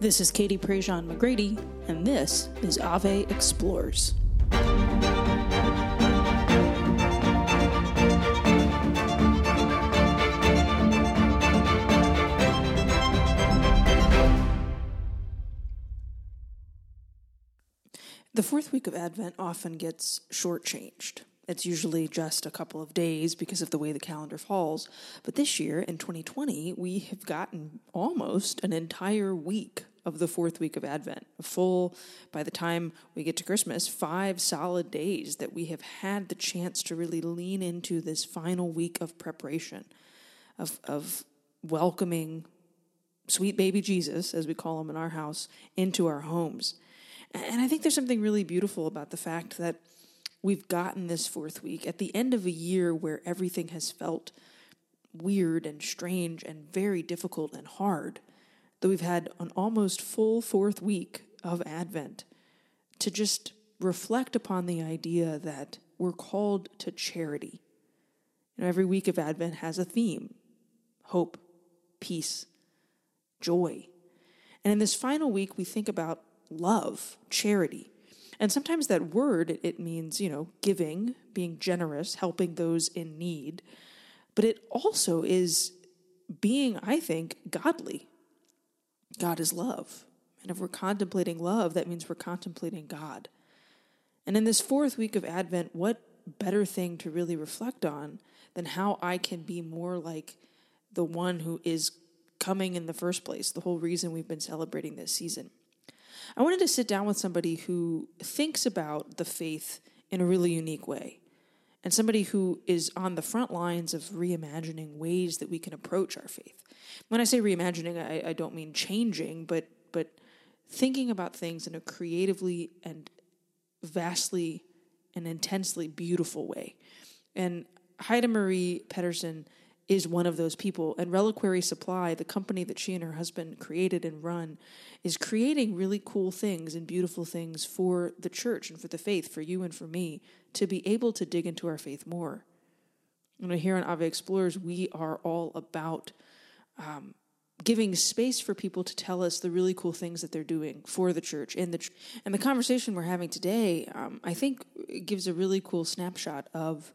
This is Katie Prejean McGrady, and this is Ave Explores. The fourth week of Advent often gets shortchanged. It's usually just a couple of days because of the way the calendar falls. But this year, in 2020, we have gotten almost an entire week of the fourth week of Advent. A full, by the time we get to Christmas, five solid days that we have had the chance to really lean into this final week of preparation, of, of welcoming sweet baby Jesus, as we call him in our house, into our homes. And I think there's something really beautiful about the fact that we've gotten this fourth week at the end of a year where everything has felt weird and strange and very difficult and hard, that we've had an almost full fourth week of Advent to just reflect upon the idea that we're called to charity. You know, every week of Advent has a theme hope, peace, joy. And in this final week, we think about love, charity. And sometimes that word, it, means, you know, giving, being generous, helping those in need. But it also is being, I think, godly. God is love. And if we're contemplating love, that means we're contemplating God. And in this fourth week of Advent, what better thing to really reflect on than how I can be more like the one who is coming in the first place, the whole reason we've been celebrating this season. I wanted to sit down with somebody who thinks about the faith in a really unique way and somebody who is on the front lines of reimagining ways that we can approach our faith. When I say reimagining, I, I don't mean changing, but but thinking about things in a creatively and vastly and intensely beautiful way. And Heidi Marie Pedersen is one of those people. And Reliquary Supply, the company that she and her husband created and run, is creating really cool things and beautiful things for the church and for the faith, for you and for me, to be able to dig into our faith more. And here on Ave Explores, we are all about um, giving space for people to tell us the really cool things that they're doing for the church in the and the conversation we're having today. Um, I think gives a really cool snapshot of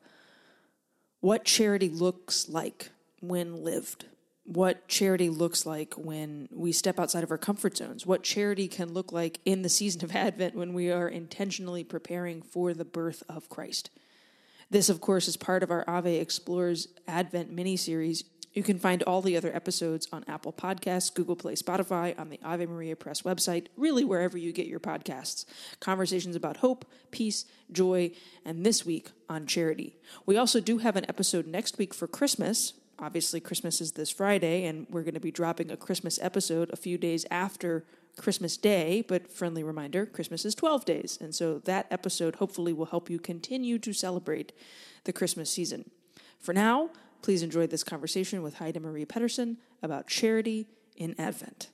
what charity looks like when lived, what charity looks like when we step outside of our comfort zones, what charity can look like in the season of Advent when we are intentionally preparing for the birth of Christ. This, of course, is part of our Ave Explores Advent mini series. You can find all the other episodes on Apple Podcasts, Google Play, Spotify, on the Ave Maria Press website, really wherever you get your podcasts. Conversations about hope, peace, joy, and this week on charity. We also do have an episode next week for Christmas. Obviously, Christmas is this Friday, and we're going to be dropping a Christmas episode a few days after Christmas Day, but friendly reminder Christmas is 12 days. And so that episode hopefully will help you continue to celebrate the Christmas season. For now, Please enjoy this conversation with Heidi Marie Pedersen about charity in Advent.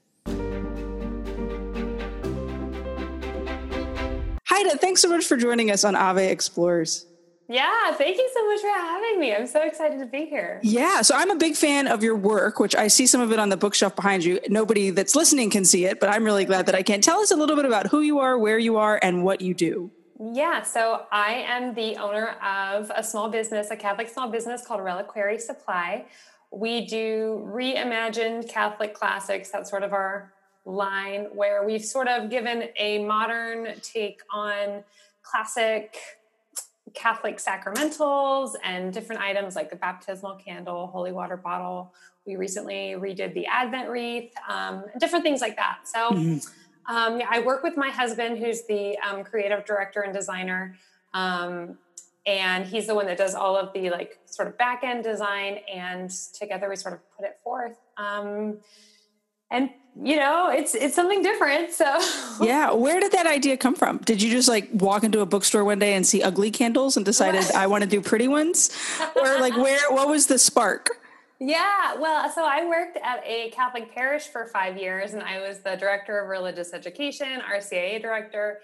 Heidi, thanks so much for joining us on Ave Explores. Yeah, thank you so much for having me. I'm so excited to be here. Yeah, so I'm a big fan of your work, which I see some of it on the bookshelf behind you. Nobody that's listening can see it, but I'm really glad that I can. Tell us a little bit about who you are, where you are, and what you do. Yeah, so I am the owner of a small business, a Catholic small business called Reliquary Supply. We do reimagined Catholic classics. That's sort of our line where we've sort of given a modern take on classic Catholic sacramentals and different items like the baptismal candle, holy water bottle. We recently redid the Advent wreath, um, different things like that. So, mm-hmm um, yeah, I work with my husband, who's the um, creative director and designer, um, and he's the one that does all of the like sort of back end design. And together, we sort of put it forth. Um, and you know, it's it's something different. So yeah, where did that idea come from? Did you just like walk into a bookstore one day and see ugly candles and decided I want to do pretty ones, or like where? What was the spark? Yeah, well, so I worked at a Catholic parish for five years, and I was the director of religious education, RCIA director,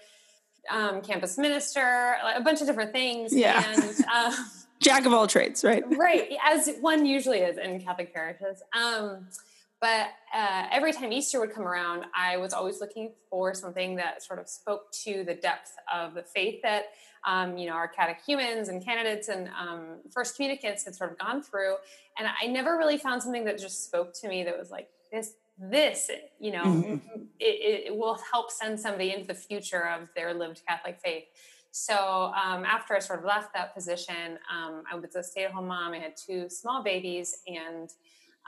um, campus minister, a bunch of different things. Yeah. And, um, Jack of all trades, right? right, as one usually is in Catholic parishes. Um, but uh, every time Easter would come around, I was always looking for something that sort of spoke to the depth of the faith that um, you know our catechumens and candidates and um, first communicants had sort of gone through, and I never really found something that just spoke to me that was like this. This, you know, mm-hmm. it, it, will help send somebody into the future of their lived Catholic faith. So um, after I sort of left that position, um, I was a stay-at-home mom. I had two small babies, and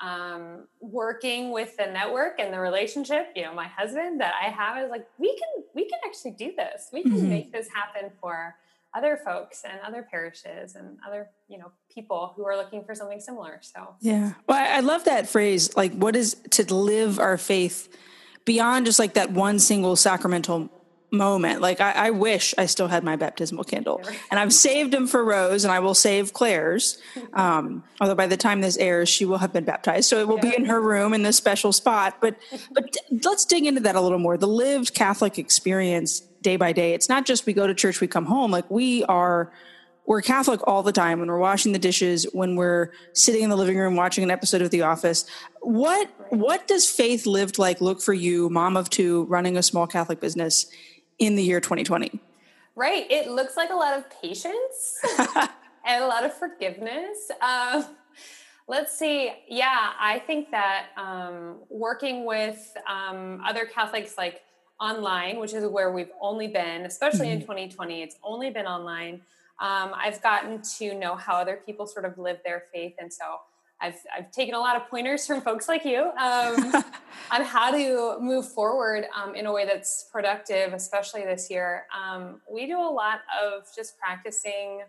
um, working with the network and the relationship, you know, my husband that I have is like, we can, we can actually do this. We can mm-hmm. make this happen for other folks and other parishes and other, you know, people who are looking for something similar. So, yeah. Well, I love that phrase. Like, what is to live our faith beyond just like that one single sacramental moment. Like I, I, wish I still had my baptismal candle, and I've saved them for Rose, and I will save Claire's. Um, although by the time this airs, she will have been baptized, so it will yeah. be in her room in this special spot. But but let's dig into that a little more. The lived Catholic experience, day by day. It's not just we go to church, we come home. Like we are. We're Catholic all the time when we're washing the dishes, when we're sitting in the living room watching an episode of The Office. What what does faith lived like look for you, mom of two, running a small Catholic business in the year 2020? Right. It looks like a lot of patience and a lot of forgiveness. Um, let's see. Yeah, I think that um, working with um, other Catholics, like online, which is where we've only been, especially mm-hmm. in 2020, it's only been online. Um, I've gotten to know how other people sort of live their faith. And so I've, I've taken a lot of pointers from folks like you um, on how to move forward um, in a way that's productive, especially this year. Um, we do a lot of just practicing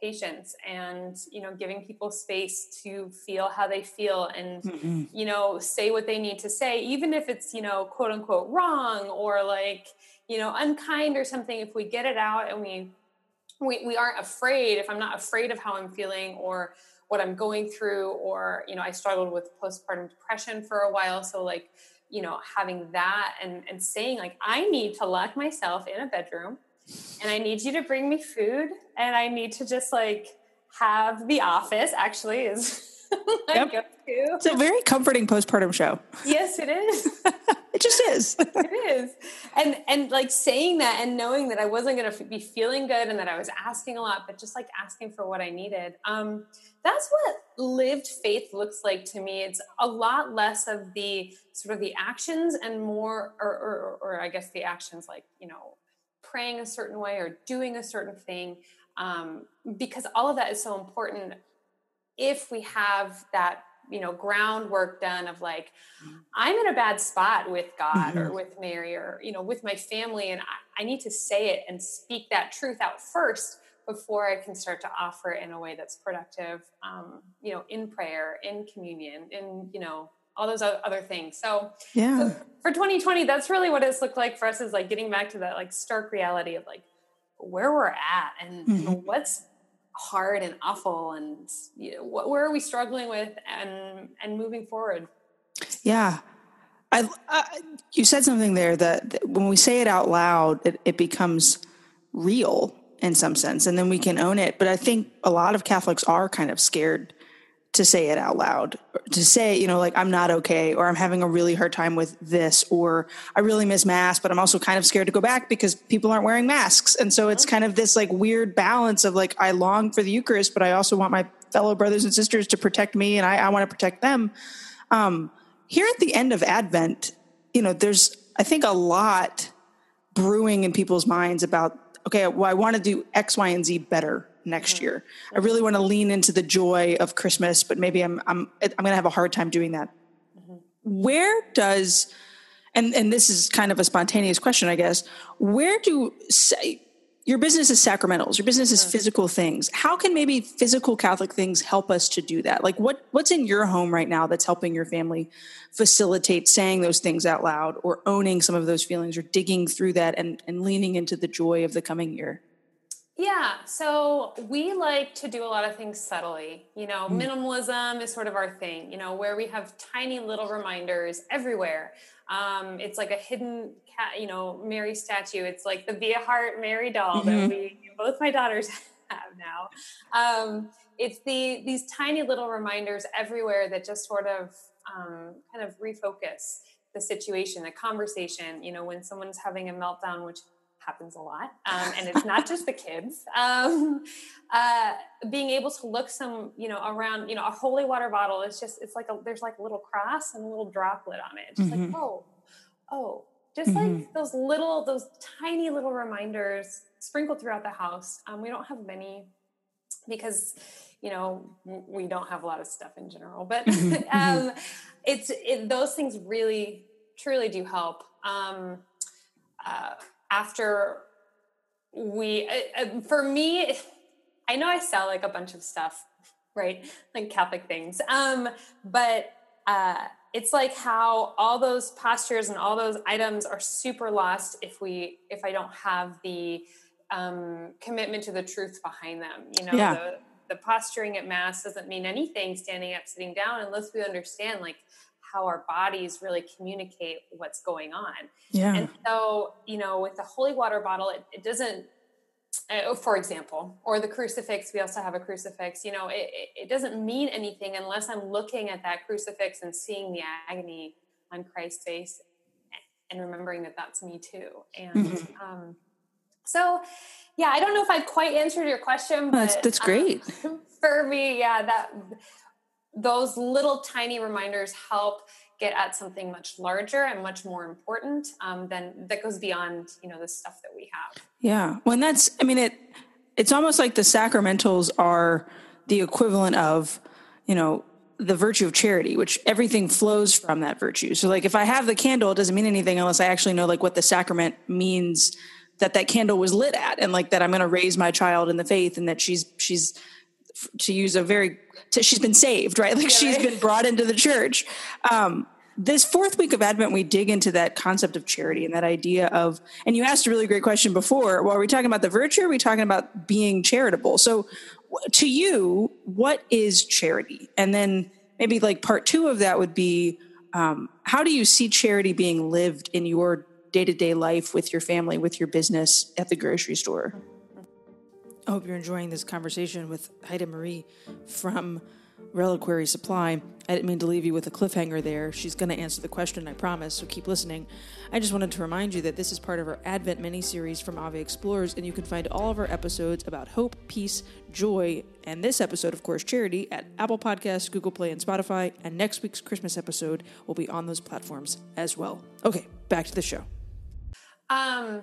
patience and you know giving people space to feel how they feel and mm-hmm. you know say what they need to say even if it's you know quote unquote wrong or like you know unkind or something if we get it out and we we, we aren't afraid if i'm not afraid of how i'm feeling or what I'm going through, or, you know, I struggled with postpartum depression for a while. So, like, you know, having that and, and saying, like, I need to lock myself in a bedroom and I need you to bring me food and I need to just like have the office actually is yep. It's a very comforting postpartum show. Yes, it is. it just is. it is. And and like saying that and knowing that I wasn't going to be feeling good and that I was asking a lot, but just like asking for what I needed. Um, that's what lived faith looks like to me. It's a lot less of the sort of the actions and more, or, or, or I guess the actions like you know praying a certain way or doing a certain thing. Um, because all of that is so important if we have that you know groundwork done of like mm-hmm. i'm in a bad spot with god mm-hmm. or with mary or you know with my family and I, I, need to say it and speak that truth out first before i can start to offer it in a way that's productive um, you know in prayer in communion in you know all those other things so yeah so for 2020 that's really what it's looked like for us is like getting back to that like stark reality of like where we're at and mm-hmm. what's hard and awful and you know, what where are we struggling with and and moving forward? Yeah. I, I you said something there that, that, when we say it out loud it, it becomes real in some sense and then we can own it. But i think a lot of catholics are kind of scared to say it out loud to say you know like i'm not okay or i'm having a really hard time with this or i really miss mass but i'm also kind of scared to go back because people aren't wearing masks. And so it's kind of this like weird balance of like i long for the eucharist but i also want my fellow brothers and sisters to protect me and i, I want to protect them. Um, here at the end of advent you know there's i think a lot brewing in people's minds about okay well i want to do x y and z better next mm-hmm. year. I really want to lean into the joy of Christmas, but maybe I'm I'm I'm going to have a hard time doing that. Mm-hmm. Where does and and this is kind of a spontaneous question, I guess. Where do say your business is sacramentals, your business is mm-hmm. physical things. How can maybe physical Catholic things help us to do that? Like what what's in your home right now that's helping your family facilitate saying those things out loud or owning some of those feelings or digging through that and, and leaning into the joy of the coming year? Yeah, so we like to do a lot of things subtly. You know, mm. minimalism is sort of our thing, you know, where we have tiny little reminders everywhere. Um, it's like a hidden, cat, you know, Mary statue. It's like the Be A Heart Mary doll mm-hmm. that we, both my daughters have now. Um, it's the these tiny little reminders everywhere that just sort of um, kind of refocus the situation, the conversation. You know, when someone's having a meltdown, which happens a lot, um, and it's not just the kids. Um, uh, being able to look some, you know, around, you know, a holy water bottle is just, it's like a, there's like a little cross and a little droplet on it. It's just mm-hmm. like, oh, oh, just mm-hmm. like those little, those tiny little reminders sprinkled throughout the house. Um, we don't have many because, you know, we don't have a lot of stuff in general, but mm-hmm. um, it's it, those things really, truly do help. Um, uh, after we, uh, uh, for me, I know I sell like a bunch of stuff, right? Like Catholic things. Um, but uh, it's like how all those postures and all those items are super lost if we if I don't have the um, commitment to the truth behind them. You know, yeah. the, the posturing at mass doesn't mean anything standing up, sitting down, unless we understand like how our bodies really communicate what's going on. Yeah. And so, you know, with the holy water bottle, it, it doesn't uh, for example, or the crucifix, we also have a crucifix, you know, it, it doesn't mean anything unless I'm looking at that crucifix and seeing the agony on Christ's face and remembering that that's me too. And mm-hmm. um, so, yeah, I don't know if I've quite answered your question, but that's, that's great. Um, for me, yeah, that those little tiny reminders help get at something much larger and much more important um, than that goes beyond you know the stuff that we have. Yeah. When that's i mean it it's almost like the sacramentals are the equivalent of you know the virtue of charity which everything flows from that virtue. So like if i have the candle it doesn't mean anything unless i actually know like what the sacrament means that that candle was lit at and like that i'm going to raise my child in the faith and that she's she's to use a very to, she's been saved right? Like yeah, she's right? been brought into the church. Um, this fourth week of advent we dig into that concept of charity and that idea of and you asked a really great question before. Well are we talking about the virtue are we talking about being charitable? So to you what is charity? And then maybe like part two of that would be um, how do you see charity being lived in your day-to-day life with your family with your business at the grocery store I hope you're enjoying this conversation with Heidi Marie from Reliquary Supply. I didn't mean to leave you with a cliffhanger there. She's going to answer the question, I promise, so keep listening. I just wanted to remind you that this is part of our Advent mini series from Ave Explores, and you can find all of our episodes about hope, peace, joy, and this episode, of course, charity, at Apple Podcasts, Google Play, and Spotify. And next week's Christmas episode will be on those platforms as well. Okay, back to the show. Um,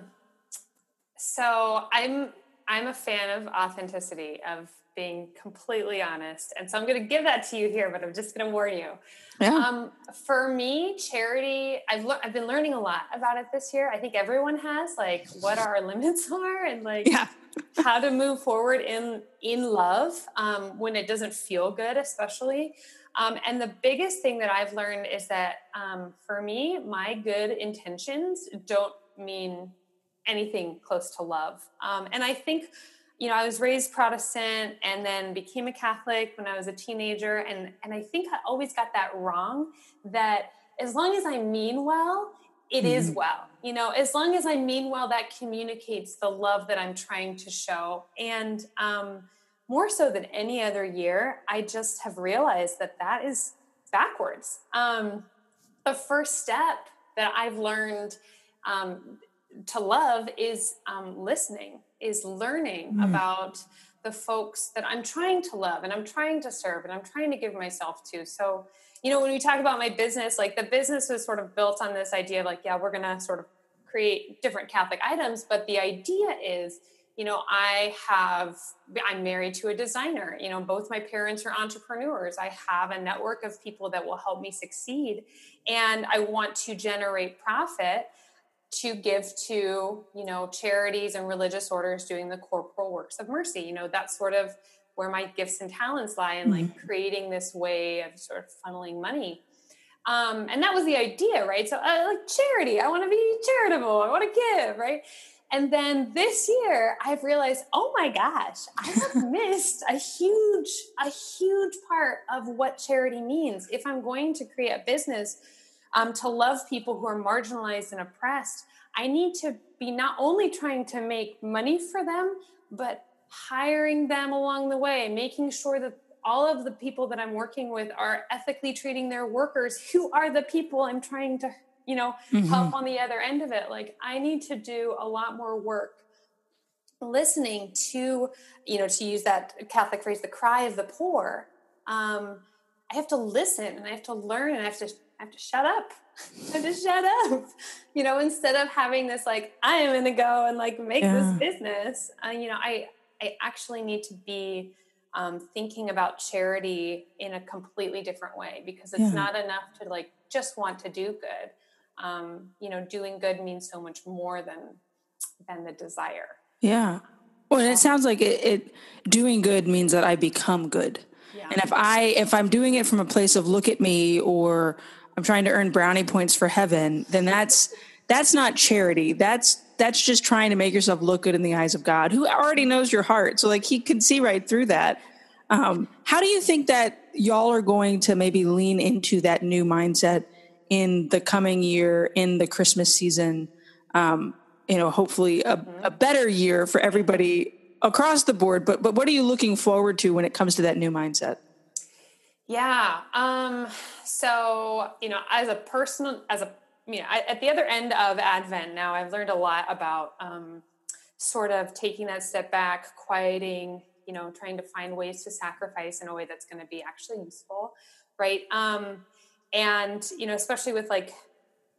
so I'm I'm a fan of authenticity, of being completely honest. And so I'm going to give that to you here, but I'm just going to warn you. Yeah. Um, for me, charity, I've, le- I've been learning a lot about it this year. I think everyone has, like, what our limits are and, like, yeah. how to move forward in, in love um, when it doesn't feel good, especially. Um, and the biggest thing that I've learned is that um, for me, my good intentions don't mean anything close to love. Um, and I think, you know, I was raised Protestant and then became a Catholic when I was a teenager. And, and I think I always got that wrong that as long as I mean well, it mm-hmm. is well. You know, as long as I mean well, that communicates the love that I'm trying to show. And um, more so than any other year, I just have realized that that is backwards. Um, the first step that I've learned um, to love is um, listening, is learning mm. about the folks that I'm trying to love and I'm trying to serve and I'm trying to give myself to. So, you know, when we talk about my business, like the business was sort of built on this idea of like, yeah, we're going to sort of create different Catholic items. But the idea is, you know, I have, I'm married to a designer. You know, both my parents are entrepreneurs. I have a network of people that will help me succeed. And I want to generate profit to give to you know charities and religious orders doing the corporal works of mercy. You know that's sort of where my gifts and talents lie in like mm-hmm. creating this way of sort of funneling money. Um, and that was the idea right? So uh, like charity i want to be charitable i want to give right? And then this year i've realized oh my gosh i have missed a huge a huge part of what charity means. If i'm going to create a business um, to love people who are marginalized and oppressed, I need to be not only trying to make money for them, but hiring them along the way, making sure that all of the people that I'm working with are ethically treating their workers who are the people I'm trying to, you know, mm-hmm. help on the other end of it. Like I need to do a lot more work listening to, you know, to use that Catholic phrase, the cry of the poor. Um, I have to listen and I have to learn and I have to I have to shut up. I have to shut up. You know, instead of having this like I am going to go and like make yeah. this business. Uh, you know, I I actually need to be um, thinking about charity in a completely different way because it's yeah. not enough to like just want to do good. Um, you know, doing good means so much more than than the desire. Yeah. Well, and it sounds like it, it doing good means that I become good. Yeah. And if I if I'm doing it from a place of look at me or I'm trying to earn brownie points for heaven, then that's that's not charity. That's that's just trying to make yourself look good in the eyes of God, who already knows your heart. So like he can see right through that. Um, how do you think that y'all are going to maybe lean into that new mindset in the coming year, in the Christmas season? Um, you know, hopefully a, a better year for everybody across the board. But but what are you looking forward to when it comes to that new mindset? Yeah. Um, so you know, as a personal, as a you know, at the other end of Advent now, I've learned a lot about um, sort of taking that step back, quieting, you know, trying to find ways to sacrifice in a way that's going to be actually useful, right? Um, and you know, especially with like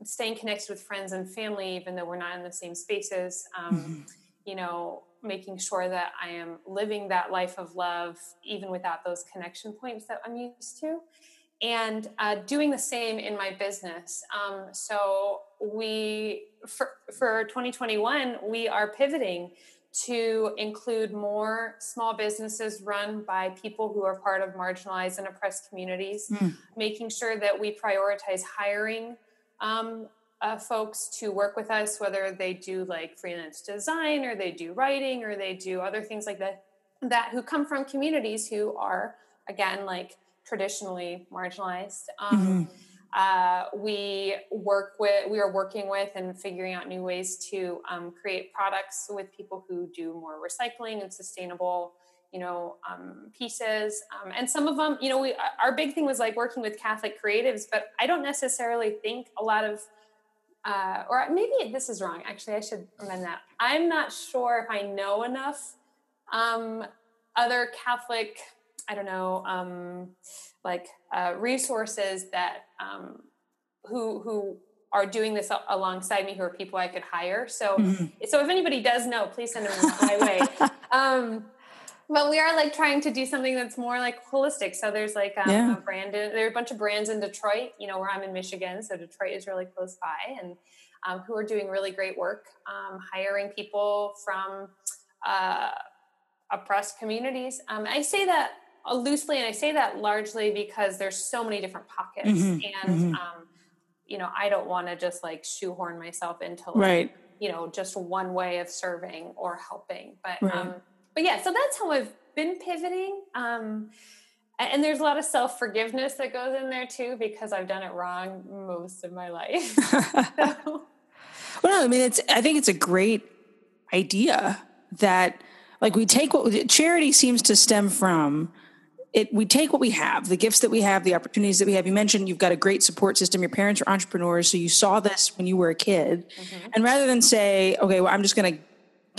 staying connected with friends and family, even though we're not in the same spaces. Um, mm-hmm. You know, making sure that I am living that life of love, even without those connection points that I'm used to, and uh, doing the same in my business. Um, so we, for, for 2021, we are pivoting to include more small businesses run by people who are part of marginalized and oppressed communities, mm. making sure that we prioritize hiring um, uh, folks to work with us, whether they do like freelance design or they do writing or they do other things like that, that who come from communities who are, again, like traditionally marginalized. Um, mm-hmm. Uh, we work with, we are working with and figuring out new ways to um, create products with people who do more recycling and sustainable you know um, pieces um, and some of them you know we our big thing was like working with catholic creatives but i don't necessarily think a lot of uh, or maybe this is wrong. Actually i should amend that. I'm not sure if i know enough um, other catholic i don't know um, like uh, resources that um, who who are doing this alongside me who are people i could hire. So mm-hmm. so if anybody does know please send them my way. Um, but we are like trying to do something that's more like holistic. So there's like um, yeah. a brand, in, there are a bunch of brands in Detroit, you know, where I'm in Michigan. So Detroit is really close by and um, who are doing really great work, um, hiring people from uh, oppressed communities. Um, I say that loosely and I say that largely because there's so many different pockets mm-hmm. and, mm-hmm. Um, you know, I don't want to just like shoehorn myself into like, right. you know, just one way of serving or helping, but, right um, but yeah, so that's how I've been pivoting. Um, and there's a lot of self forgiveness that goes in there too because I've done it wrong most of my life. well, I mean, it's. I think it's a great idea that like we take what charity seems to stem from it we take what we have the gifts that we have the opportunities that we have you mentioned you've got a great support system your parents are entrepreneurs so you saw this when you were a kid mm-hmm. and rather than say okay well i'm just going to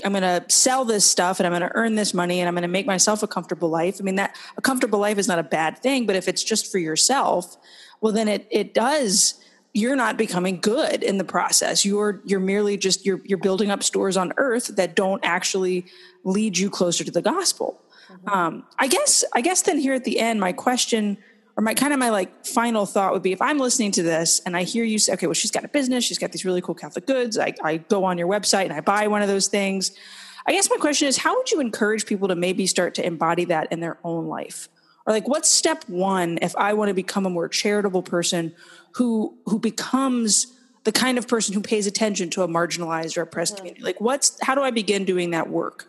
I'm going to sell this stuff and I'm going to earn this money and I'm going to make myself a comfortable life. I mean, that a comfortable life is not a bad thing, but if it's just for yourself, well, then it, it does, you're not becoming good in the process. You're, you're merely just, you're, you're building up stores on earth that don't actually lead you closer to the gospel. Mm-hmm. Um, I guess, I guess then here at the end, my question or my kind of my like final thought would be if I'm listening to this and I hear you say, okay, well, she's got a business, she's got these really cool Catholic goods. I, I go on your website and I buy one of those things. I guess my question is, how would you encourage people to maybe start to embody that in their own life? Or like, what's step one if I want to become a more charitable person who who becomes the kind of person who pays attention to a marginalized or oppressed mm-hmm. community? Like, what's how do I begin doing that work?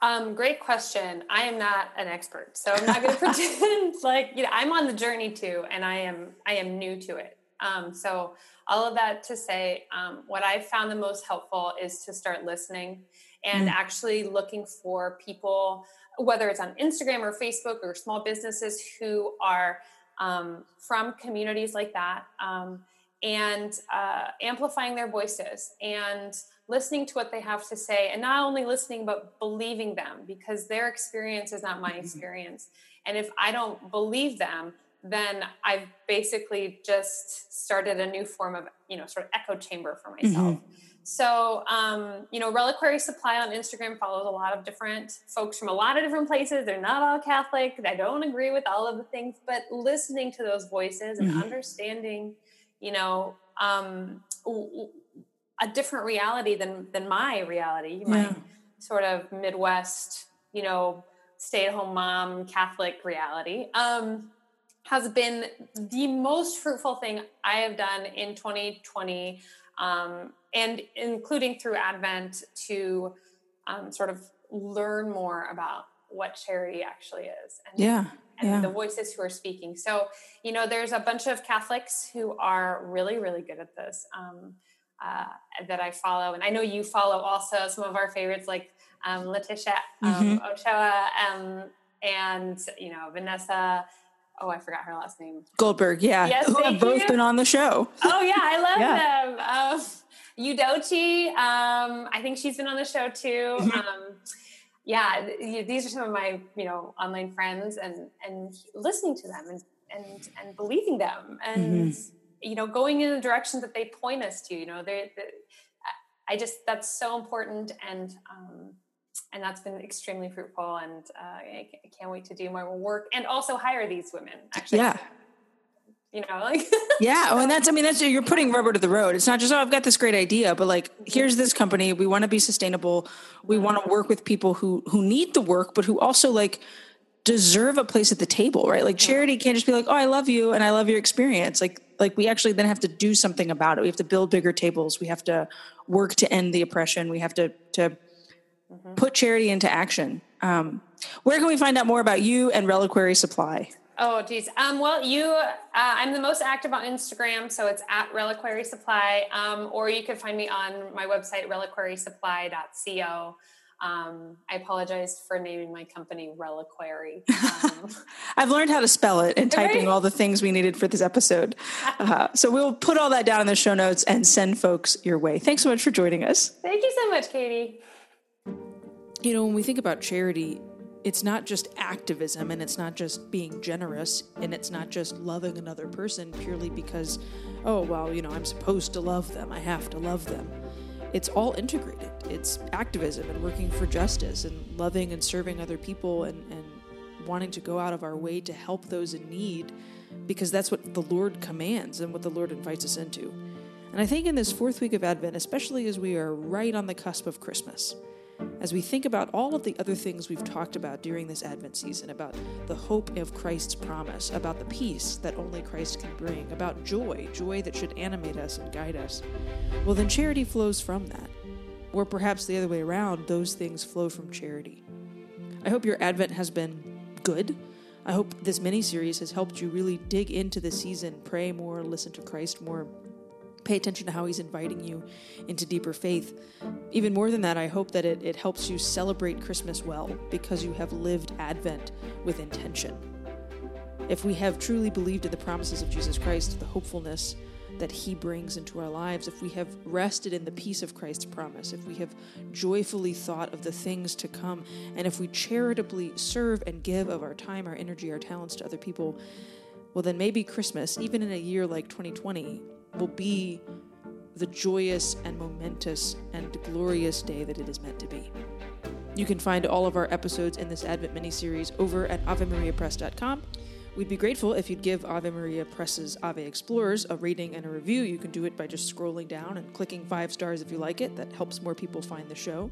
Um, great question. I am not an expert, so I'm not going to pretend like you know I'm on the journey too, and I am I am new to it. Um, so, all of that to say, um, what I've found the most helpful is to start listening and mm. actually looking for people, whether it's on Instagram or Facebook or small businesses who are um, from communities like that um, and uh, amplifying their voices and listening to what they have to say and not only listening but believing them because their experience is not my mm-hmm. experience and if i don't believe them then i've basically just started a new form of you know sort of echo chamber for myself mm-hmm. so um, you know reliquary supply on instagram follows a lot of different folks from a lot of different places they're not all catholic i don't agree with all of the things but listening to those voices and mm-hmm. understanding you know um, a different reality than than my reality my yeah. sort of midwest you know stay at home mom catholic reality um, has been the most fruitful thing i have done in 2020 um, and including through advent to um, sort of learn more about what charity actually is and, yeah and yeah. the voices who are speaking so you know there's a bunch of catholics who are really really good at this um, uh, that I follow, and I know you follow also some of our favorites like um, Leticia um, mm-hmm. Ochoa um, and you know Vanessa. Oh, I forgot her last name. Goldberg, yeah, yes, who have both you. been on the show. Oh yeah, I love yeah. them. Um, Udochi, um, I think she's been on the show too. Mm-hmm. Um, yeah, these are some of my you know online friends, and and listening to them and and and believing them and. Mm-hmm you know going in the direction that they point us to you know they, they i just that's so important and um and that's been extremely fruitful and uh, I, I can't wait to do more work and also hire these women actually. Yeah. You know like yeah oh and that's i mean that's you're putting rubber to the road. It's not just oh i've got this great idea but like here's this company. We want to be sustainable. We want to work with people who who need the work but who also like deserve a place at the table right like charity can't just be like oh i love you and i love your experience like like we actually then have to do something about it. We have to build bigger tables. We have to work to end the oppression. We have to to mm-hmm. put charity into action. Um, where can we find out more about you and Reliquary Supply? Oh, geez. Um, well, you, uh, I'm the most active on Instagram, so it's at Reliquary Supply, um, or you can find me on my website, reliquarysupply.co. Um, I apologize for naming my company Reliquary. Um, I've learned how to spell it and typing all the things we needed for this episode. Uh, so we'll put all that down in the show notes and send folks your way. Thanks so much for joining us. Thank you so much, Katie. You know, when we think about charity, it's not just activism and it's not just being generous and it's not just loving another person purely because, oh, well, you know, I'm supposed to love them. I have to love them it's all integrated. It's activism and working for justice and loving and serving other people and, and wanting to go out of our way to help those in need because that's what the Lord commands and what the Lord invites us into. And I think in this fourth week of Advent, especially as we are right on the cusp of Christmas, as we think about all of the other things we've talked about during this Advent season about the hope of Christ's promise, about the peace that only Christ can bring, about joy, joy that should animate us and guide us, well, then charity flows from that. Or perhaps the other way around, those things flow from charity. I hope your Advent has been good. I hope this mini series has helped you really dig into the season, pray more, listen to Christ more, pay attention to how he's inviting you into deeper faith. Even more than that, I hope that it, it helps you celebrate Christmas well because you have lived Advent with intention. If we have truly believed in the promises of Jesus Christ, the hopefulness that he brings into our lives, if we have rested in the peace of Christ's promise, if we have joyfully thought of the things to come, and if we charitably serve and give of our time, our energy, our talents to other people, well, then maybe Christmas, even in a year like 2020, will be the joyous and momentous and glorious day that it is meant to be. You can find all of our episodes in this Advent mini series over at AveMariaPress.com. We'd be grateful if you'd give Ave Maria Press's Ave Explores a rating and a review. You can do it by just scrolling down and clicking five stars if you like it. That helps more people find the show.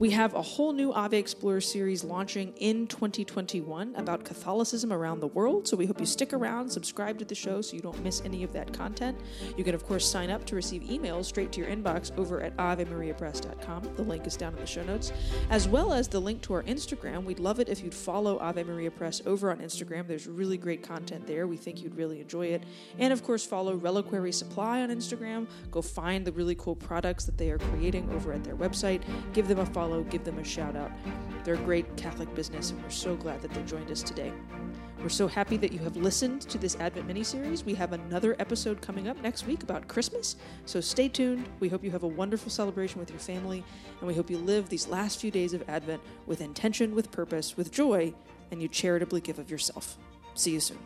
We have a whole new Ave Explorer series launching in 2021 about Catholicism around the world. So we hope you stick around, subscribe to the show so you don't miss any of that content. You can, of course, sign up to receive emails straight to your inbox over at AveMariaPress.com. The link is down in the show notes, as well as the link to our Instagram. We'd love it if you'd follow Ave Maria Press over on Instagram. There's really great content there. We think you'd really enjoy it. And, of course, follow Reliquary Supply on Instagram. Go find the really cool products that they are creating over at their website. Give them a follow follow, give them a shout out. They're a great Catholic business, and we're so glad that they joined us today. We're so happy that you have listened to this Advent mini series. We have another episode coming up next week about Christmas, so stay tuned. We hope you have a wonderful celebration with your family, and we hope you live these last few days of Advent with intention, with purpose, with joy, and you charitably give of yourself. See you soon.